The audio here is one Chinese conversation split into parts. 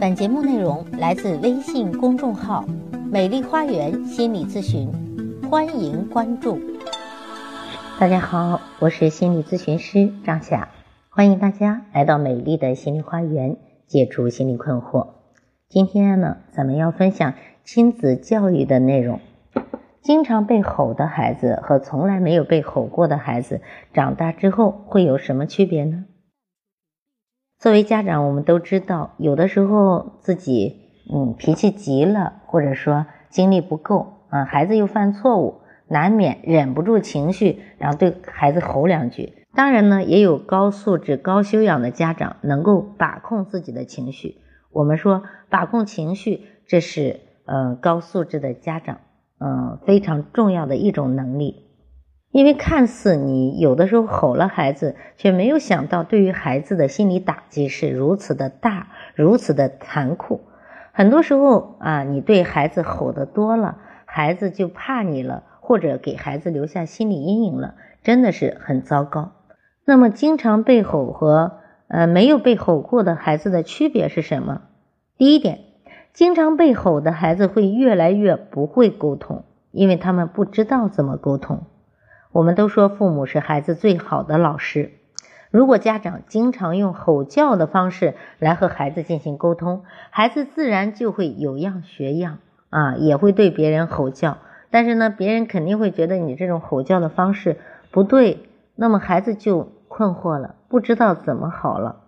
本节目内容来自微信公众号“美丽花园心理咨询”，欢迎关注。大家好，我是心理咨询师张霞，欢迎大家来到美丽的心理花园，解除心理困惑。今天呢，咱们要分享亲子教育的内容。经常被吼的孩子和从来没有被吼过的孩子，长大之后会有什么区别呢？作为家长，我们都知道，有的时候自己嗯脾气急了，或者说精力不够啊，孩子又犯错误，难免忍不住情绪，然后对孩子吼两句。当然呢，也有高素质、高修养的家长能够把控自己的情绪。我们说把控情绪，这是呃高素质的家长嗯非常重要的一种能力。因为看似你有的时候吼了孩子，却没有想到对于孩子的心理打击是如此的大，如此的残酷。很多时候啊，你对孩子吼的多了，孩子就怕你了，或者给孩子留下心理阴影了，真的是很糟糕。那么，经常被吼和呃没有被吼过的孩子的区别是什么？第一点，经常被吼的孩子会越来越不会沟通，因为他们不知道怎么沟通。我们都说父母是孩子最好的老师。如果家长经常用吼叫的方式来和孩子进行沟通，孩子自然就会有样学样啊，也会对别人吼叫。但是呢，别人肯定会觉得你这种吼叫的方式不对，那么孩子就困惑了，不知道怎么好了。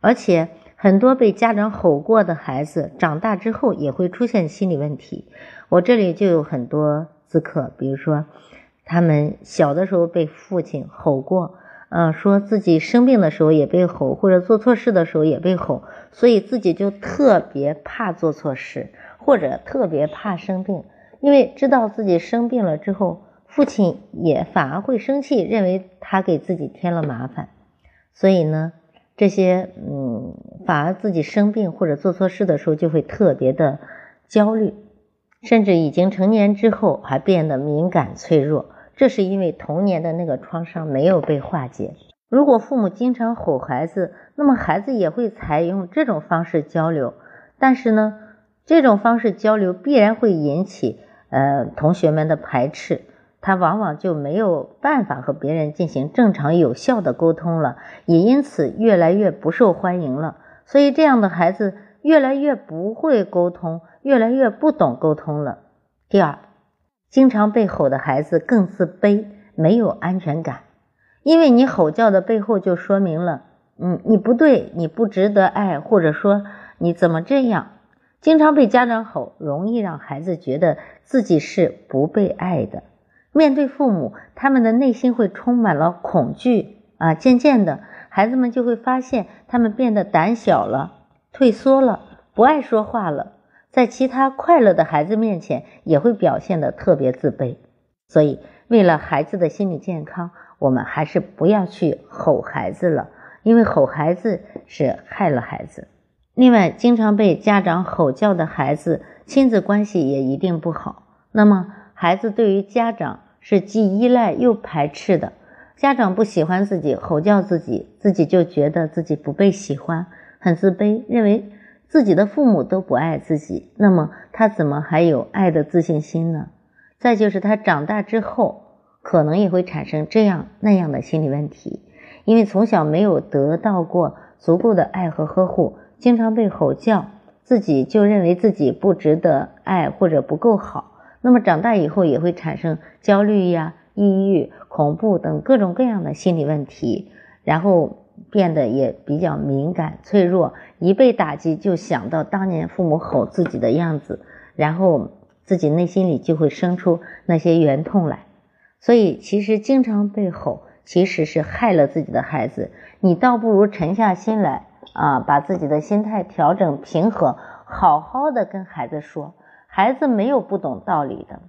而且很多被家长吼过的孩子，长大之后也会出现心理问题。我这里就有很多咨客，比如说。他们小的时候被父亲吼过，嗯，说自己生病的时候也被吼，或者做错事的时候也被吼，所以自己就特别怕做错事，或者特别怕生病，因为知道自己生病了之后，父亲也反而会生气，认为他给自己添了麻烦，所以呢，这些嗯，反而自己生病或者做错事的时候就会特别的焦虑，甚至已经成年之后还变得敏感脆弱。这是因为童年的那个创伤没有被化解。如果父母经常吼孩子，那么孩子也会采用这种方式交流。但是呢，这种方式交流必然会引起呃同学们的排斥，他往往就没有办法和别人进行正常有效的沟通了，也因此越来越不受欢迎了。所以这样的孩子越来越不会沟通，越来越不懂沟通了。第二。经常被吼的孩子更自卑，没有安全感，因为你吼叫的背后就说明了，嗯，你不对，你不值得爱，或者说你怎么这样？经常被家长吼，容易让孩子觉得自己是不被爱的。面对父母，他们的内心会充满了恐惧啊。渐渐的，孩子们就会发现，他们变得胆小了，退缩了，不爱说话了。在其他快乐的孩子面前，也会表现的特别自卑。所以，为了孩子的心理健康，我们还是不要去吼孩子了，因为吼孩子是害了孩子。另外，经常被家长吼叫的孩子，亲子关系也一定不好。那么，孩子对于家长是既依赖又排斥的。家长不喜欢自己，吼叫自己，自己就觉得自己不被喜欢，很自卑，认为。自己的父母都不爱自己，那么他怎么还有爱的自信心呢？再就是他长大之后，可能也会产生这样那样的心理问题，因为从小没有得到过足够的爱和呵护，经常被吼叫，自己就认为自己不值得爱或者不够好，那么长大以后也会产生焦虑呀、抑郁、恐怖等各种各样的心理问题，然后。变得也比较敏感脆弱，一被打击就想到当年父母吼自己的样子，然后自己内心里就会生出那些冤痛来。所以其实经常被吼，其实是害了自己的孩子。你倒不如沉下心来啊，把自己的心态调整平和，好好的跟孩子说，孩子没有不懂道理的，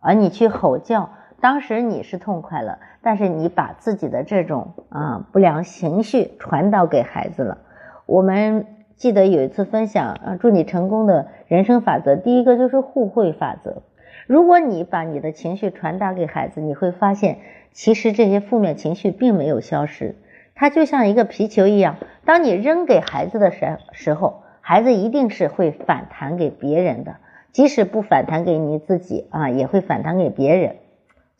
而你去吼叫。当时你是痛快了，但是你把自己的这种啊不良情绪传导给孩子了。我们记得有一次分享啊，祝你成功的人生法则，第一个就是互惠法则。如果你把你的情绪传达给孩子，你会发现，其实这些负面情绪并没有消失，它就像一个皮球一样，当你扔给孩子的时时候，孩子一定是会反弹给别人的，即使不反弹给你自己啊，也会反弹给别人。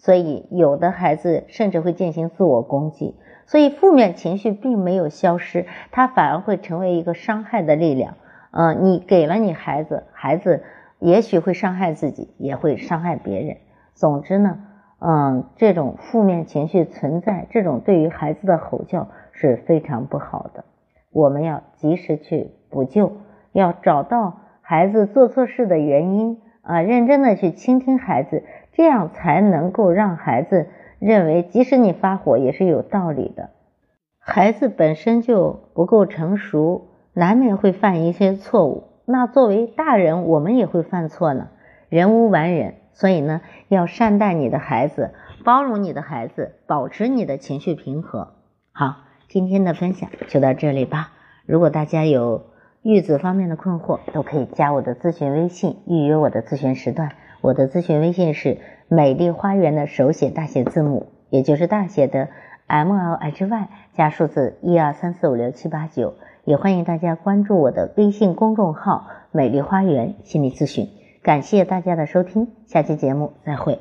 所以有的孩子甚至会进行自我攻击。所以负面情绪并没有消失，它反而会成为一个伤害的力量。嗯，你给了你孩子，孩子也许会伤害自己，也会伤害别人。总之呢，嗯，这种负面情绪存在，这种对于孩子的吼叫是非常不好的。我们要及时去补救，要找到孩子做错事的原因啊，认真的去倾听孩子，这样才能够让孩子认为，即使你发火也是有道理的。孩子本身就不够成熟，难免会犯一些错误。那作为大人，我们也会犯错呢，人无完人。所以呢，要善待你的孩子，包容你的孩子，保持你的情绪平和。好，今天的分享就到这里吧。如果大家有育子方面的困惑，都可以加我的咨询微信，预约我的咨询时段。我的咨询微信是美丽花园的手写大写字母，也就是大写的 M L H Y 加数字一二三四五六七八九。也欢迎大家关注我的微信公众号“美丽花园心理咨询”。感谢大家的收听，下期节目再会。